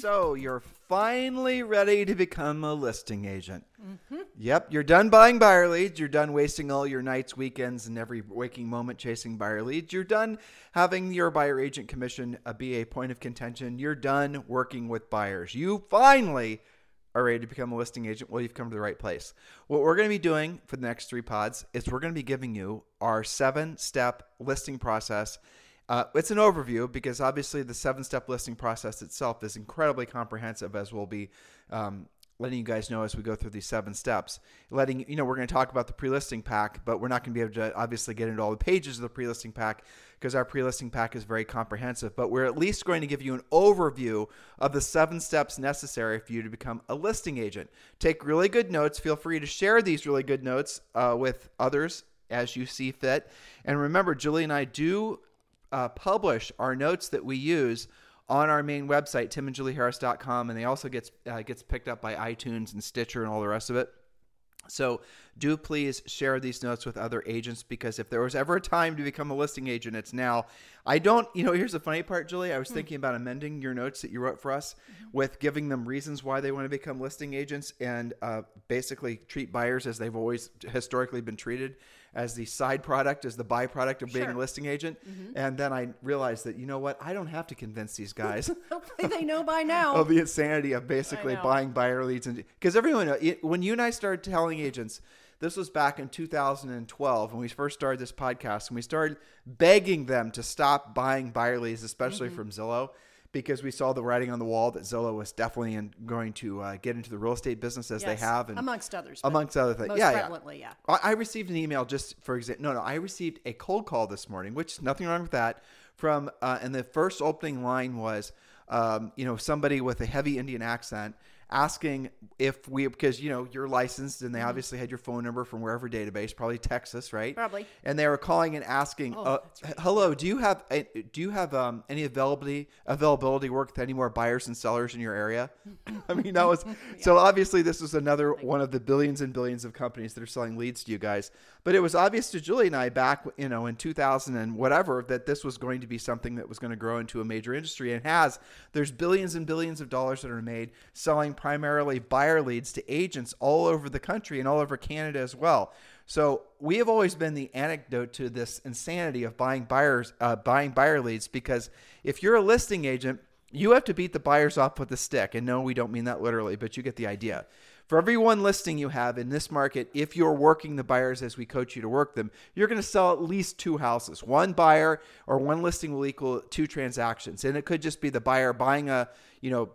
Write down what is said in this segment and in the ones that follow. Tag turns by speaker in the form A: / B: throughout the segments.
A: So you're finally ready to become a listing agent. Mm-hmm. Yep, you're done buying buyer leads. You're done wasting all your nights, weekends, and every waking moment chasing buyer leads. You're done having your buyer agent commission be a point of contention. You're done working with buyers. You finally are ready to become a listing agent. Well, you've come to the right place. What we're going to be doing for the next three pods is we're going to be giving you our seven step listing process uh, it's an overview because obviously the seven step listing process itself is incredibly comprehensive, as we'll be um, letting you guys know as we go through these seven steps. Letting you know, we're going to talk about the pre listing pack, but we're not going to be able to obviously get into all the pages of the pre listing pack because our pre listing pack is very comprehensive. But we're at least going to give you an overview of the seven steps necessary for you to become a listing agent. Take really good notes. Feel free to share these really good notes uh, with others as you see fit. And remember, Julie and I do uh, publish our notes that we use on our main website, timandjulieharris.com, and they also gets uh, gets picked up by iTunes and Stitcher and all the rest of it. So do please share these notes with other agents because if there was ever a time to become a listing agent, it's now. I don't, you know, here's the funny part, Julie. I was hmm. thinking about amending your notes that you wrote for us mm-hmm. with giving them reasons why they want to become listing agents and uh, basically treat buyers as they've always historically been treated as the side product, as the byproduct of being sure. a listing agent. Mm-hmm. And then I realized that, you know what? I don't have to convince these guys.
B: Hopefully they know by now.
A: of the insanity of basically buying buyer leads. and Because everyone, when you and I started telling agents, this was back in 2012 when we first started this podcast, and we started begging them to stop buying buyer leads, especially mm-hmm. from Zillow because we saw the writing on the wall that Zillow was definitely in, going to uh, get into the real estate business as yes, they have,
B: and amongst others,
A: amongst other things.
B: Most
A: yeah,
B: prevalently, yeah.
A: yeah. I, I received an email just for example. No, no, I received a cold call this morning, which nothing wrong with that. From uh, and the first opening line was, um, you know, somebody with a heavy Indian accent asking if we because you know you're licensed and they mm-hmm. obviously had your phone number from wherever database, probably Texas, right?
B: Probably.
A: And they were calling and asking, oh, uh, "Hello, do you have do you have um, any availability availability work with any more buyers and sellers in your area?" I mean, that was yeah. so obviously this is another one of the billions and billions of companies that are selling leads to you guys. But it was obvious to Julie and I back, you know, in 2000 and whatever that this was going to be something that was going to grow into a major industry and has. There's billions and billions of dollars that are made selling primarily buyer leads to agents all over the country and all over Canada as well. So we have always been the anecdote to this insanity of buying buyers, uh, buying buyer leads, because if you're a listing agent, you have to beat the buyers off with a stick. And no, we don't mean that literally, but you get the idea. For every one listing you have in this market, if you're working the buyers as we coach you to work them, you're going to sell at least two houses. One buyer or one listing will equal two transactions. And it could just be the buyer buying a, you know,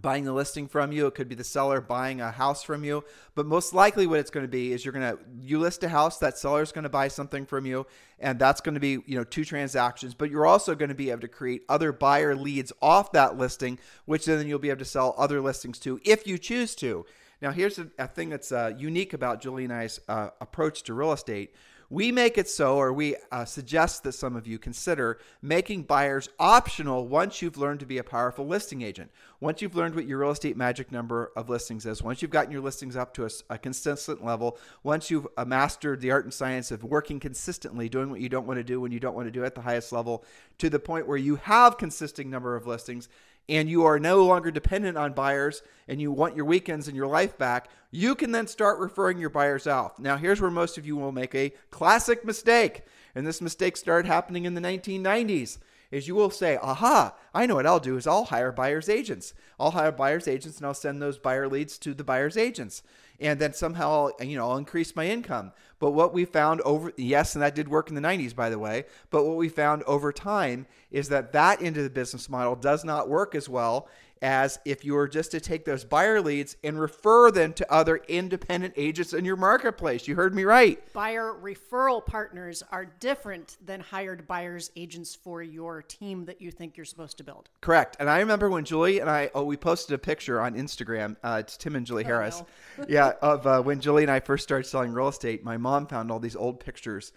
A: buying the listing from you it could be the seller buying a house from you but most likely what it's going to be is you're going to you list a house that seller is going to buy something from you and that's going to be you know two transactions but you're also going to be able to create other buyer leads off that listing which then you'll be able to sell other listings to if you choose to now here's a, a thing that's uh, unique about julie and i's uh, approach to real estate we make it so, or we uh, suggest that some of you consider making buyers optional once you've learned to be a powerful listing agent. Once you've learned what your real estate magic number of listings is, once you've gotten your listings up to a, a consistent level, once you've uh, mastered the art and science of working consistently, doing what you don't want to do when you don't want to do at the highest level, to the point where you have consistent number of listings and you are no longer dependent on buyers and you want your weekends and your life back, you can then start referring your buyers out. Now, here's where most of you will make a classic mistake. And this mistake started happening in the 1990s. Is you will say, aha, I know what I'll do is I'll hire buyer's agents. I'll hire buyer's agents and I'll send those buyer leads to the buyer's agents. and then somehow I'll, you know I'll increase my income. But what we found over yes, and that did work in the 90s by the way, but what we found over time is that that end of the business model does not work as well as if you were just to take those buyer leads and refer them to other independent agents in your marketplace. You heard me right.
B: Buyer referral partners are different than hired buyers agents for your team that you think you're supposed to build.
A: Correct. And I remember when Julie and I, oh, we posted a picture on Instagram. Uh, it's Tim and Julie Harris.
B: no.
A: yeah, of uh, when Julie and I first started selling real estate. My mom found all these old pictures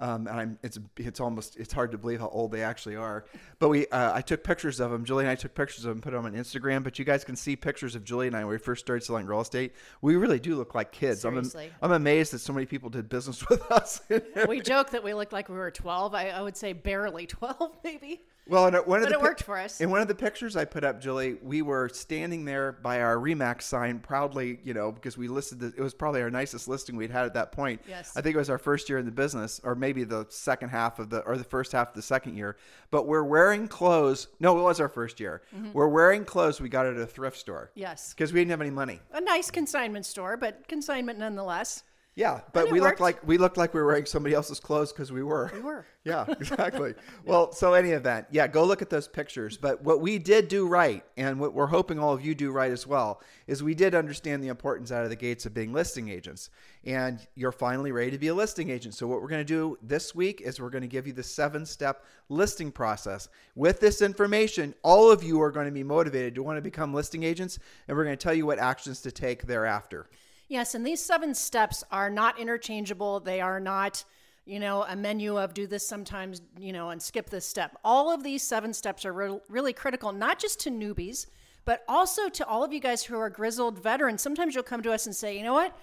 A: um, and I'm, it's it's almost it's hard to believe how old they actually are. But we uh, I took pictures of them. Julie and I took pictures of them, put them on Instagram. But you guys can see pictures of Julie and I when we first started selling real estate. We really do look like kids. I'm,
B: Seriously.
A: I'm amazed that so many people did business with us.
B: We joke that we looked like we were 12. I, I would say barely 12, maybe.
A: Well, and one of
B: But
A: the
B: it worked for us.
A: In one of the pictures I put up, Julie, we were standing there by our Remax sign, proudly, you know, because we listed. The, it was probably our nicest listing we'd had at that point.
B: Yes.
A: I think it was our first year in the business, or maybe the second half of the, or the first half of the second year. But we're wearing clothes. No, it was our first year.
B: Mm-hmm.
A: We're wearing clothes we got at a thrift store.
B: Yes.
A: Because we didn't have any money.
B: A nice consignment store, but consignment nonetheless.
A: Yeah, but we
B: worked.
A: looked like we looked like we were wearing somebody else's clothes because we were.
B: We were.
A: Yeah, exactly. Well, so any event, yeah, go look at those pictures. But what we did do right, and what we're hoping all of you do right as well, is we did understand the importance out of the gates of being listing agents. And you're finally ready to be a listing agent. So what we're going to do this week is we're going to give you the seven-step listing process. With this information, all of you are going to be motivated to want to become listing agents, and we're going to tell you what actions to take thereafter.
B: Yes, and these seven steps are not interchangeable. They are not, you know, a menu of do this sometimes, you know, and skip this step. All of these seven steps are re- really critical, not just to newbies, but also to all of you guys who are grizzled veterans. Sometimes you'll come to us and say, you know what?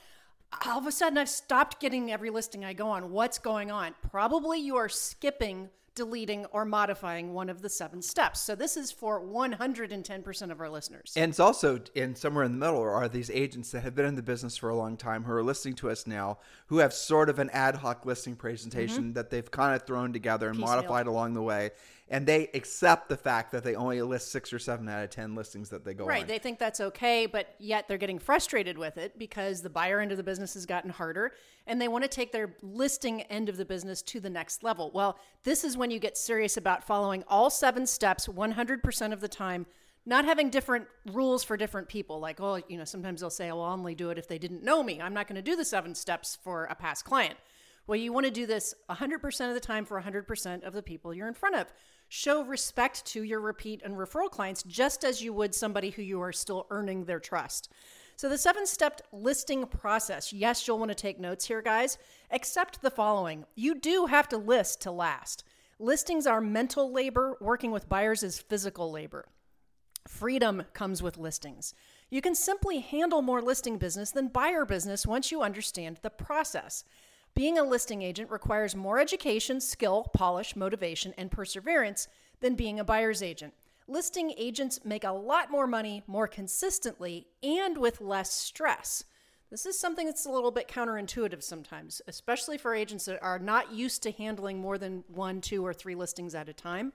B: All of a sudden, I've stopped getting every listing I go on. What's going on? Probably you are skipping, deleting, or modifying one of the seven steps. So, this is for 110% of our listeners.
A: And it's also in somewhere in the middle are these agents that have been in the business for a long time who are listening to us now, who have sort of an ad hoc listing presentation that they've kind of thrown together and
B: Mm-hmm. Piecemeal.
A: modified along the way. And they accept the fact that they only list six or seven out of 10 listings that they go
B: Right.
A: on.
B: They think that's okay, but yet they're getting frustrated with it because the buyer end of the business has gotten harder and they want to take their listing end of the business to the next level. Well, this is when you get serious about following all seven steps 100% of the time, not having different rules for different people. Like, oh, you know, sometimes they'll say, oh, I'll only do it if they didn't know me. I'm not going to do the seven steps for a past client. Well, you want to do this 100% of the time for 100% of the people you're in front of. Show respect to your repeat and referral clients just as you would somebody who you are still earning their trust. So, the seven step listing process yes, you'll want to take notes here, guys, except the following you do have to list to last. Listings are mental labor, working with buyers is physical labor. Freedom comes with listings. You can simply handle more listing business than buyer business once you understand the process. Being a listing agent requires more education, skill, polish, motivation, and perseverance than being a buyer's agent. Listing agents make a lot more money more consistently and with less stress. This is something that's a little bit counterintuitive sometimes, especially for agents that are not used to handling more than one, two, or three listings at a time.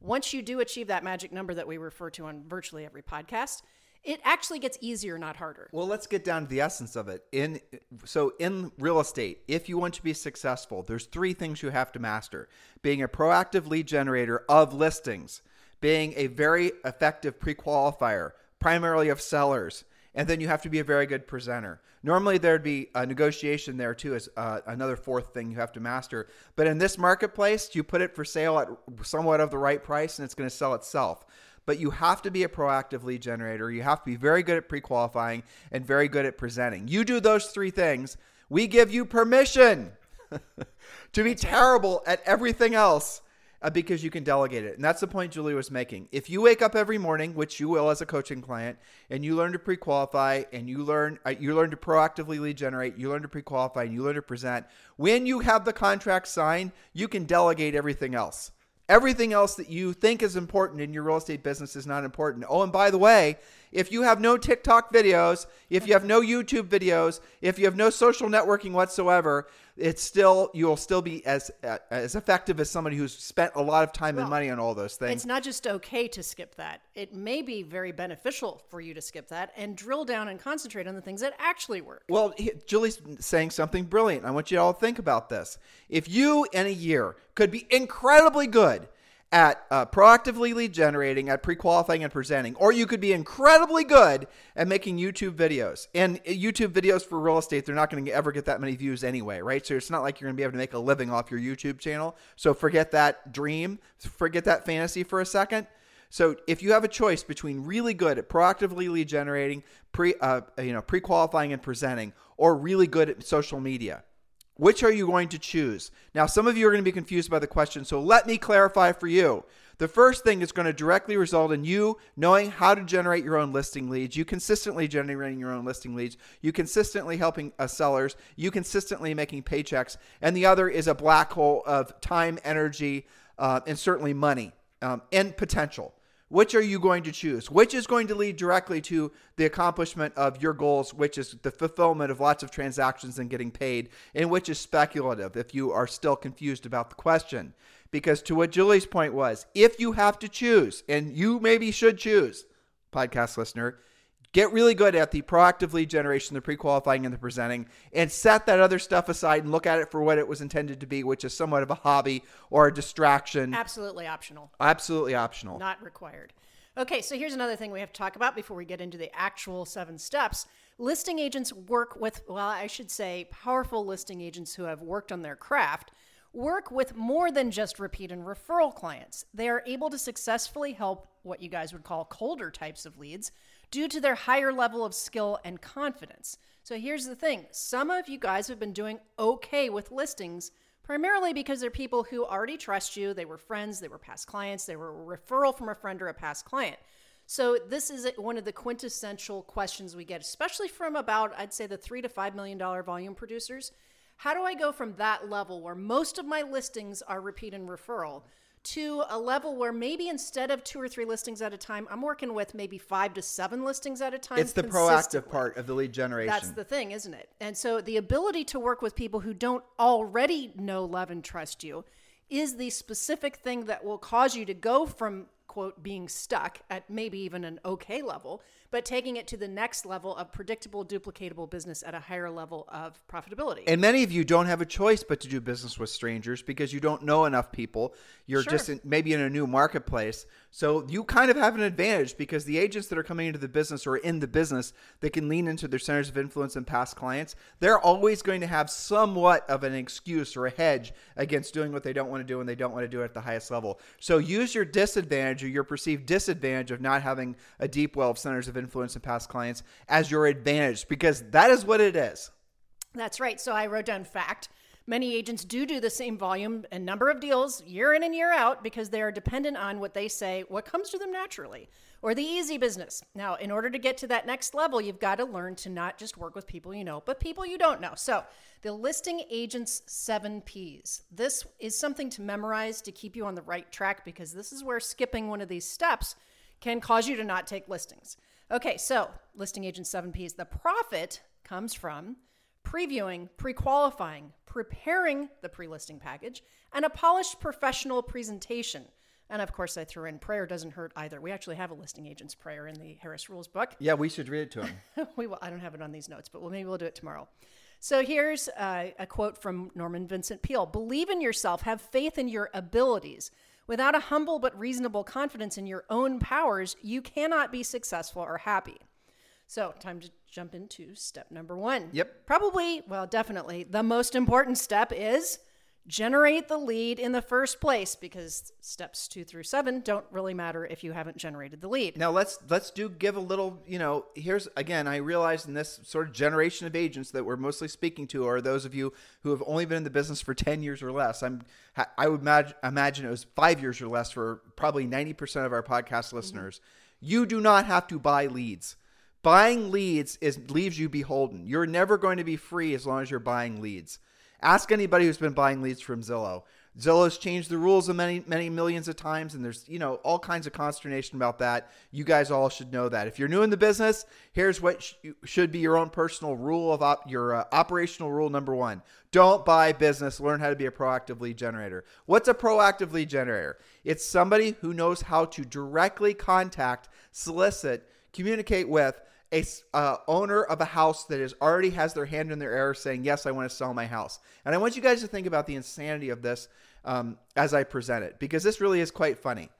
B: Once you do achieve that magic number that we refer to on virtually every podcast, it actually gets easier, not harder.
A: Well, let's get down to the essence of it. In so in real estate, if you want to be successful, there's three things you have to master. Being a proactive lead generator of listings, being a very effective pre-qualifier, primarily of sellers, and then you have to be a very good presenter. Normally, there'd be a negotiation there too, as uh, another fourth thing you have to master. But in this marketplace, you put it for sale at somewhat of the right price, and it's going to sell itself. But you have to be a proactive lead generator. You have to be very good at pre-qualifying and very good at presenting. You do those three things, we give you permission to be terrible at everything else uh, because you can delegate it. And that's the point Julie was making. If you wake up every morning, which you will as a coaching client, and you learn to pre-qualify and you learn uh, you learn to proactively lead generate, you learn to pre-qualify and you learn to present, when you have the contract signed, you can delegate everything else. Everything else that you think is important in your real estate business is not important. Oh, and by the way, if you have no TikTok videos, if you have no YouTube videos, if you have no social networking whatsoever, it's still you'll still be as as effective as somebody who's spent a lot of time
B: Well,
A: and money on all those things.
B: It's not just okay to skip that. It may be very beneficial for you to skip that and drill down and concentrate on the things that actually work.
A: Well, Julie's saying something brilliant. I want you all to think about this. If you in a year could be incredibly good at uh, proactively lead generating, at pre qualifying and presenting, or you could be incredibly good at making YouTube videos. And uh, YouTube videos for real estate, they're not going to ever get that many views anyway, right? So it's not like you're going to be able to make a living off your YouTube channel. So forget that dream, forget that fantasy for a second. So if you have a choice between really good at proactively lead generating, pre uh, you know pre-qualifying and presenting, or really good at social media, which are you going to choose? Now, some of you are going to be confused by the question, so let me clarify for you. The first thing is going to directly result in you knowing how to generate your own listing leads, you consistently generating your own listing leads, you consistently helping uh, sellers, you consistently making paychecks, and the other is a black hole of time, energy, uh, and certainly money um, and potential. Which are you going to choose? Which is going to lead directly to the accomplishment of your goals, which is the fulfillment of lots of transactions and getting paid, and which is speculative if you are still confused about the question. Because to what Julie's point was, if you have to choose, and you maybe should choose, podcast listener, get really good at the proactive lead generation, the pre qualifying, and the presenting, and set that other stuff aside and look at it for what it was intended to be, which is somewhat of a hobby or a distraction.
B: Absolutely optional,
A: Absolutely optional.
B: not required. Okay, so here's another thing we have to talk about before we get into the actual seven steps. Listing agents work with, well, I should say, powerful listing agents who have worked on their craft work with more than just repeat and referral clients. They are able to successfully help what you guys would call colder types of leads due to their higher level of skill and confidence. So here's the thing some of you guys have been doing okay with listings primarily because they're people who already trust you. They were friends, they were past clients, they were a referral from a friend or a past client. So this is one of the quintessential questions we get, especially from about I'd say the three to five million dollar volume producers. How do I go from that level where most of my listings are repeat and referral to a level where maybe instead of two or three listings at a time, I'm working with maybe five to seven listings at a time?
A: It's the proactive part of the lead generation.
B: That's the thing, isn't it? And so the ability to work with people who don't already know, love, and trust you is the specific thing that will cause you to go from quote being stuck at maybe even an okay level but taking it to the next level of predictable duplicatable business at a higher level of profitability
A: and many of you don't have a choice but to do business with strangers because you don't know enough people. You're
B: Sure.
A: just in, maybe in a new marketplace. So you kind of have an advantage because the agents that are coming into the business or in the business that can lean into their centers of influence and past clients, they're always going to have somewhat of an excuse or a hedge against doing what they don't want to do and they don't want to do it at the highest level. So use your disadvantage or your perceived disadvantage of not having a deep well of centers of influence and past clients as your advantage because that is what it is.
B: That's right. So I wrote down fact. Many agents do do the same volume and number of deals year in and year out because they are dependent on what they say, what comes to them naturally, or the easy business. Now, in order to get to that next level, you've got to learn to not just work with people you know, but people you don't know. So, the listing agent's seven P's. This is something to memorize to keep you on the right track because this is where skipping one of these steps can cause you to not take listings. Okay, so listing agent seven P's. The profit comes from previewing, pre qualifying, preparing the pre listing package, and a polished professional presentation. And of course, I threw in prayer doesn't hurt either. We actually have a listing agent's prayer in the Harris Rules book.
A: Yeah, we should read it to him.
B: we will, I don't have it on these notes, but we'll, maybe we'll do it tomorrow. So here's uh, a quote from Norman Vincent Peale Believe in yourself, have faith in your abilities. Without a humble but reasonable confidence in your own powers, you cannot be successful or happy. So, time to jump into step number one.
A: Yep.
B: Probably, well, definitely, the most important step is generate the lead in the first place because steps two through seven don't really matter if you haven't generated the lead.
A: Now let's let's do give a little. You know, here's again. I realize in this sort of generation of agents that we're mostly speaking to are those of you who have only been in the business for ten years or less. I'm I would imagine imagine it was five years or less for probably ninety percent of our podcast mm-hmm. listeners. You do not have to buy leads. Buying leads is leaves you beholden. You're never going to be free as long as you're buying leads. Ask anybody who's been buying leads from Zillow. Zillow's changed the rules of many, many millions of times, and there's, you know, all kinds of consternation about that. You guys all should know that. If you're new in the business, here's what sh- should be your own personal rule of op- your uh, operational rule number one don't buy business, learn how to be a proactive lead generator. What's a proactive lead generator? It's somebody who knows how to directly contact, solicit, communicate with, a uh, owner of a house that is already has their hand in their air saying yes i want to sell my house and i want you guys to think about the insanity of this um, as I present it because this really is quite funny.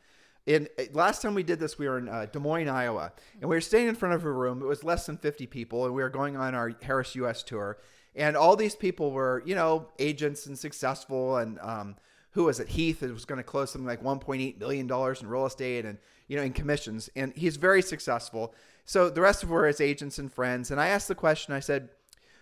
A: In last time we did this, we were in uh, Des Moines, Iowa, and we were standing in front of a room. It was less than 50 people, and we were going on our Harris U.S. tour. And all these people were, you know, agents and successful. And um, who was it? Heath was going to close something like 1.8 million dollars in real estate and you know in commissions. And he's very successful. So the rest of were his agents and friends. And I asked the question. I said,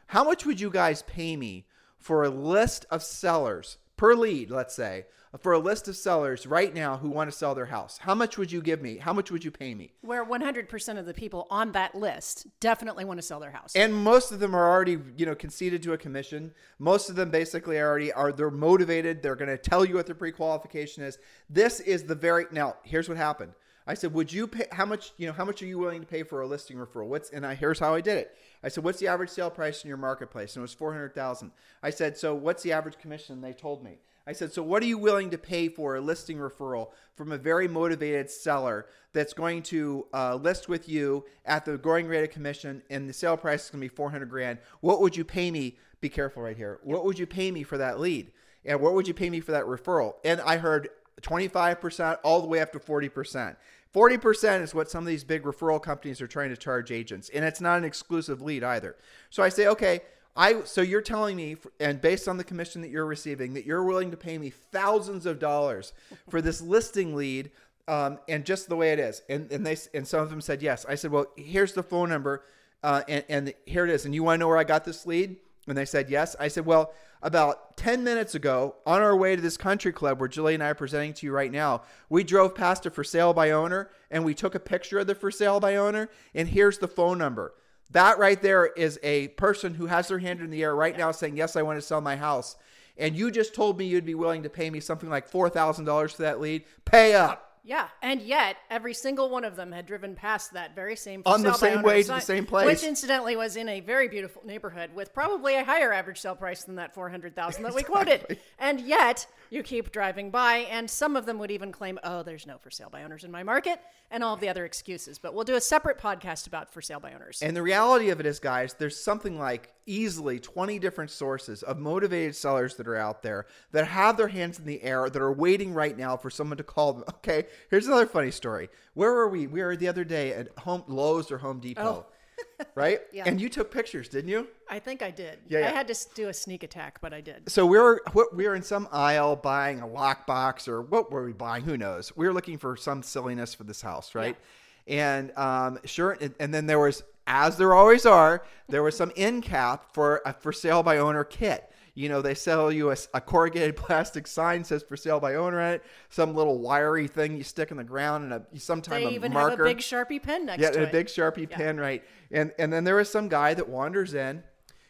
A: "How much would you guys pay me for a list of sellers per lead, let's say, for a list of sellers right now who want to sell their house. How much would you give me? How much would you pay me?
B: Where 100% of the people on that list definitely want to sell their house.
A: And most of them are already, you know, conceded to a commission. Most of them basically already are they're motivated. They're going to tell you what their pre-qualification is. This is the very Now, here's what happened. I said, "Would you pay how much, you know, how much are you willing to pay for a listing referral?" What's and I here's how I did it. I said, "What's the average sale price in your marketplace?" And it was 400,000. I said, "So, what's the average commission?" They told me. I said, So, what are you willing to pay for a listing referral from a very motivated seller that's going to uh, list with you at the going rate of commission and the sale price is going to be 400 grand? What would you pay me? Be careful right here. What would you pay me for that lead? And what would you pay me for that referral? And I heard 25% all the way up to 40%. 40% is what some of these big referral companies are trying to charge agents. And it's not an exclusive lead either. So I say, okay, I so you're telling me, and based on the commission that you're receiving, that you're willing to pay me thousands of dollars for this listing lead, um, and just the way it is. And and they and some of them said yes. I said, well, here's the phone number, uh, and and here it is. And you want to know where I got this lead? And they said yes. I said, well, about 10 minutes ago, on our way to this country club where Julie and I are presenting to you right now, we drove past a for sale by owner and we took a picture of the for sale by owner. And here's the phone number. That right there is a person who has their hand in the air right now saying, Yes, I want to sell my house. And you just told me you'd be willing to pay me something like $4,000 for that lead. Pay up.
B: Yeah, and yet every single one of them had driven past that very same
A: on the same way to the same place,
B: which incidentally was in a very beautiful neighborhood with probably a higher average sale price than that four hundred thousand that we quoted. And yet you keep driving by, and some of them would even claim, "Oh, there's no for sale by owners in my market," and all of the other excuses. But we'll do a separate podcast about for sale by owners.
A: And the reality of it is, guys, there's something like easily 20 different sources of motivated sellers that are out there that have their hands in the air that are waiting right now for someone to call them. Okay, here's another funny story. Where were we? We were the other day at Home Lowe's or Home Depot. Oh. right? Yeah. And you took pictures, didn't you?
B: I think I did. Yeah, yeah. I had to do a sneak attack, but I did.
A: So we were we were in some aisle buying a lockbox or what were we buying? Who knows? We were looking for some silliness for this house, right? Yeah. And um, sure, and, and then there was as there always are, there was some end cap for a for sale by owner kit. You know, they sell you a, a, corrugated plastic sign says for sale by owner on it, some little wiry thing you stick in the ground, and a sometime
B: they
A: a
B: even
A: marker.
B: have a big sharpie pen next
A: yeah,
B: to
A: it. Yeah, a big sharpie yeah. pen, right? And and then there was some guy that wanders in.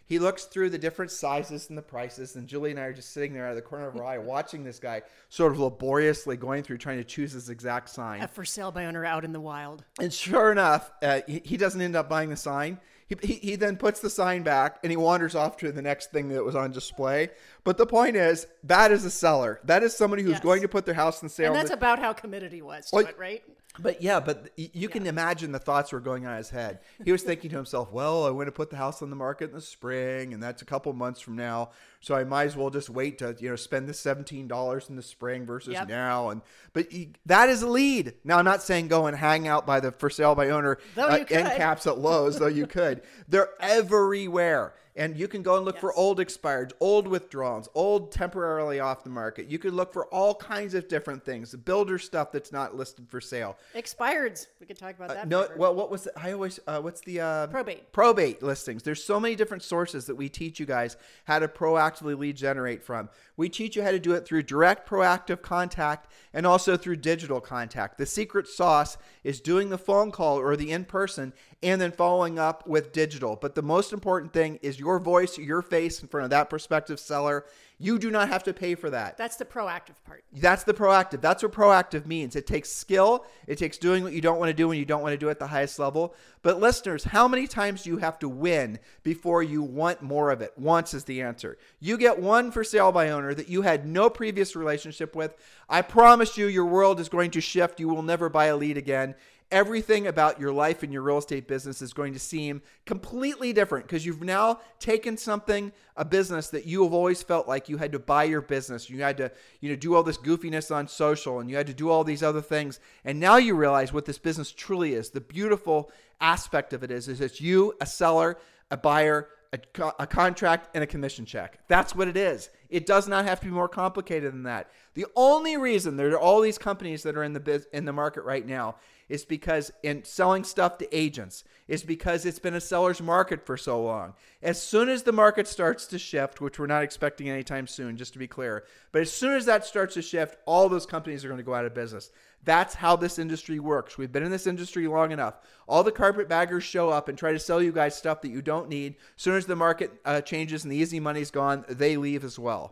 A: He looks through the different sizes and the prices, and Julie and I are just sitting there out of the corner of our eye watching this guy sort of laboriously going through trying to choose his exact sign.
B: A for sale by owner out in the wild.
A: And sure enough, uh, he, he doesn't end up buying the sign. He, he, he then puts the sign back and he wanders off to the next thing that was on display. But the point is, that is a seller. That is somebody who's yes. going to put their house in sale.
B: And that's about how committed he was to well, it, right?
A: But yeah, but you yeah. can imagine the thoughts were going on his head. He was thinking to himself, "Well, I want to put the house on the market in the spring, and that's a couple months from now. So I might as well just wait to you know spend the seventeen dollars in the spring versus yep. now." And but he, that is a lead. Now I'm not saying go and hang out by the for sale by owner
B: uh, end
A: caps at Lowe's, though you could. They're everywhere. And you can go and look yes. for old expired, old withdrawals, old temporarily off the market. You can look for all kinds of different things, builder stuff that's not listed for sale.
B: Expireds. We could talk about
A: uh,
B: that.
A: no, well, what was it? I always, uh, what's the uh,
B: probate?
A: Probate listings. There's so many different sources that we teach you guys how to proactively lead generate from. We teach you how to do it through direct proactive contact and also through digital contact. The secret sauce is doing the phone call or the in person and then following up with digital. But the most important thing is your voice, your face in front of that prospective seller. You do not have to pay for that.
B: That's the proactive part.
A: That's the proactive. That's what proactive means. It takes skill. It takes doing what you don't want to do when you don't want to do it at the highest level. But listeners, how many times do you have to win before you want more of it? Once is the answer. You get one for sale by owner that you had no previous relationship with. I promise you, your world is going to shift. You will never buy a lead again everything about your life and your real estate business is going to seem completely different because you've now taken something a business that you have always felt like you had to buy your business you had to you know do all this goofiness on social and you had to do all these other things and now you realize what this business truly is the beautiful aspect of it is is it's you a seller a buyer a, co- a, contract and a commission check. That's what it is. It does not have to be more complicated than that. The only reason there are all these companies that are in the biz- in the market right now is because in selling stuff to agents is because it's been a seller's market for so long. As soon as the market starts to shift, which we're not expecting anytime soon, just to be clear, but as soon as that starts to shift, all those companies are going to go out of business. That's how this industry works. We've been in this industry long enough. All the carpetbaggers show up and try to sell you guys stuff that you don't need. As soon as the market uh, changes and the easy money's gone, they leave as well.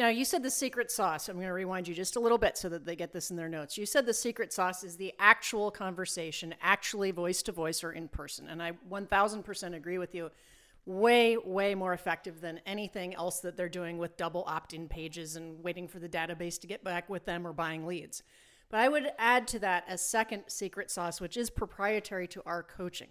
B: Now, you said the secret sauce. I'm going to rewind you just a little bit so that they get this in their notes. You said the secret sauce is the actual conversation, actually voice to voice or in person. And I 1000% agree with you. Way, way more effective than anything else that they're doing with double opt in pages and waiting for the database to get back with them or buying leads. But I would add to that a second secret sauce, which is proprietary to our coaching.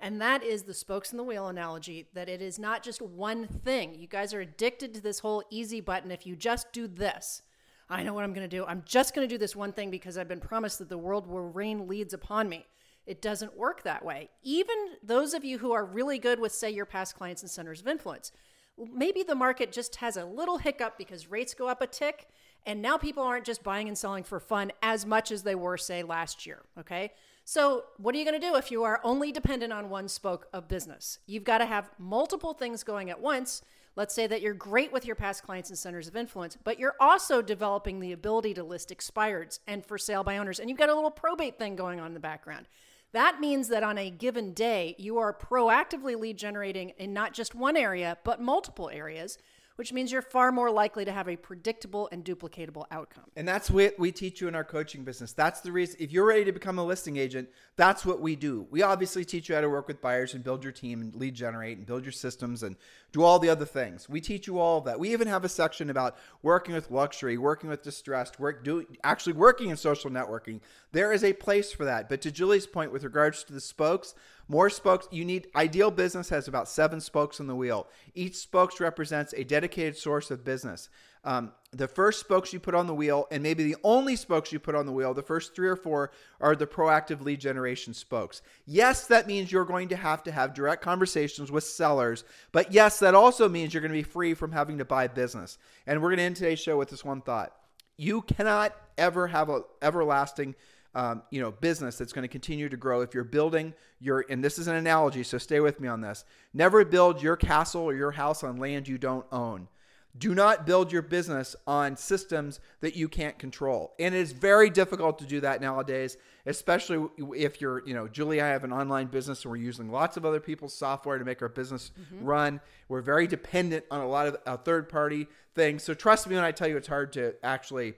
B: And that is the spokes in the wheel analogy that it is not just one thing. You guys are addicted to this whole easy button. If you just do this, I know what I'm going to do. I'm just going to do this one thing because I've been promised that the world will rain leads upon me. It doesn't work that way. Even those of you who are really good with, say, your past clients and centers of influence, maybe the market just has a little hiccup because rates go up a tick. And now people aren't just buying and selling for fun as much as they were, say, last year. Okay. So, what are you going to do if you are only dependent on one spoke of business? You've got to have multiple things going at once. Let's say that you're great with your past clients and centers of influence, but you're also developing the ability to list expireds and for sale by owners, and you've got a little probate thing going on in the background. That means that on a given day, you are proactively lead generating in not just one area, but multiple areas which means you're far more likely to have a predictable and duplicatable outcome.
A: And that's what we teach you in our coaching business. That's the reason, if you're ready to become a listing agent, that's what we do. We obviously teach you how to work with buyers and build your team and lead generate and build your systems and do all the other things. We teach you all that. We even have a section about working with luxury, working with distressed, work, do, actually working in social networking. There is a place for that. But to Julie's point with regards to the spokes, more spokes. You need ideal business has about seven spokes in the wheel. Each spokes represents a dedicated source of business. Um, the first spokes you put on the wheel, and maybe the only spokes you put on the wheel, the first three or four are the proactive lead generation spokes. Yes, that means you're going to have to have direct conversations with sellers, but yes, that also means you're going to be free from having to buy business. And we're going to end today's show with this one thought: you cannot ever have a everlasting um, you know business that's going to continue to grow. If you're building your and this is an analogy so stay with me on this. Never build your castle or your house on land you don't own. Do not build your business on systems that you can't control. And it is very difficult to do that nowadays especially if you're you know julie i have an online business and we're using lots of other people's software to make our business mm-hmm. run. We're very dependent on a lot of uh, third party things. So trust me when i tell you it's hard to actually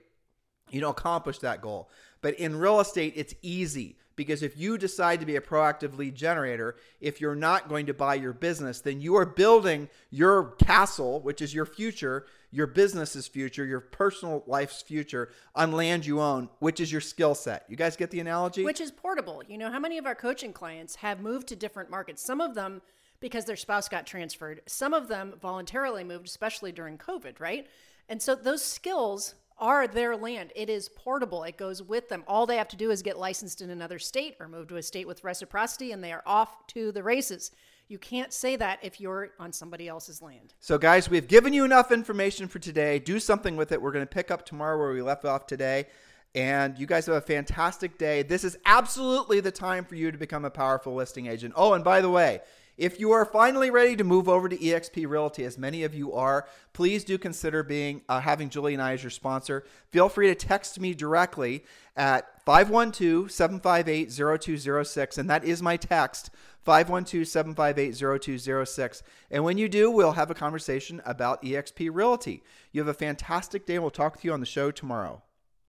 A: you know accomplish that goal but in real estate, it's easy because if you decide to be a proactive lead generator, if you're not going to buy your business, then you are building your castle, which is your future, your business's future, your personal life's future on land you own, which is your skill set. You guys get the analogy?
B: Which is portable. You know, how many of our coaching clients have moved to different markets? Some of them because their spouse got transferred, some of them voluntarily moved, especially during COVID, right? And so those skills are their land. It is portable. It goes with them. All they have to do is get licensed in another state or move to a state with reciprocity and they are off to the races. You can't say that if you're on somebody else's land.
A: So, guys, we've given you enough information for today. Do something with it. We're going to pick up tomorrow where we left off today. And you guys have a fantastic day. This is absolutely the time for you to become a powerful listing agent. Oh, and by the way, If you are finally ready to move over to eXp Realty, as many of you are, please do consider being uh, having Julie and I as your sponsor. Feel free to text me directly at 512-758-0206 and that is my text 512-758-0206 and when you do we'll have a conversation about exp realty. You have a fantastic day and we'll talk with you on the show tomorrow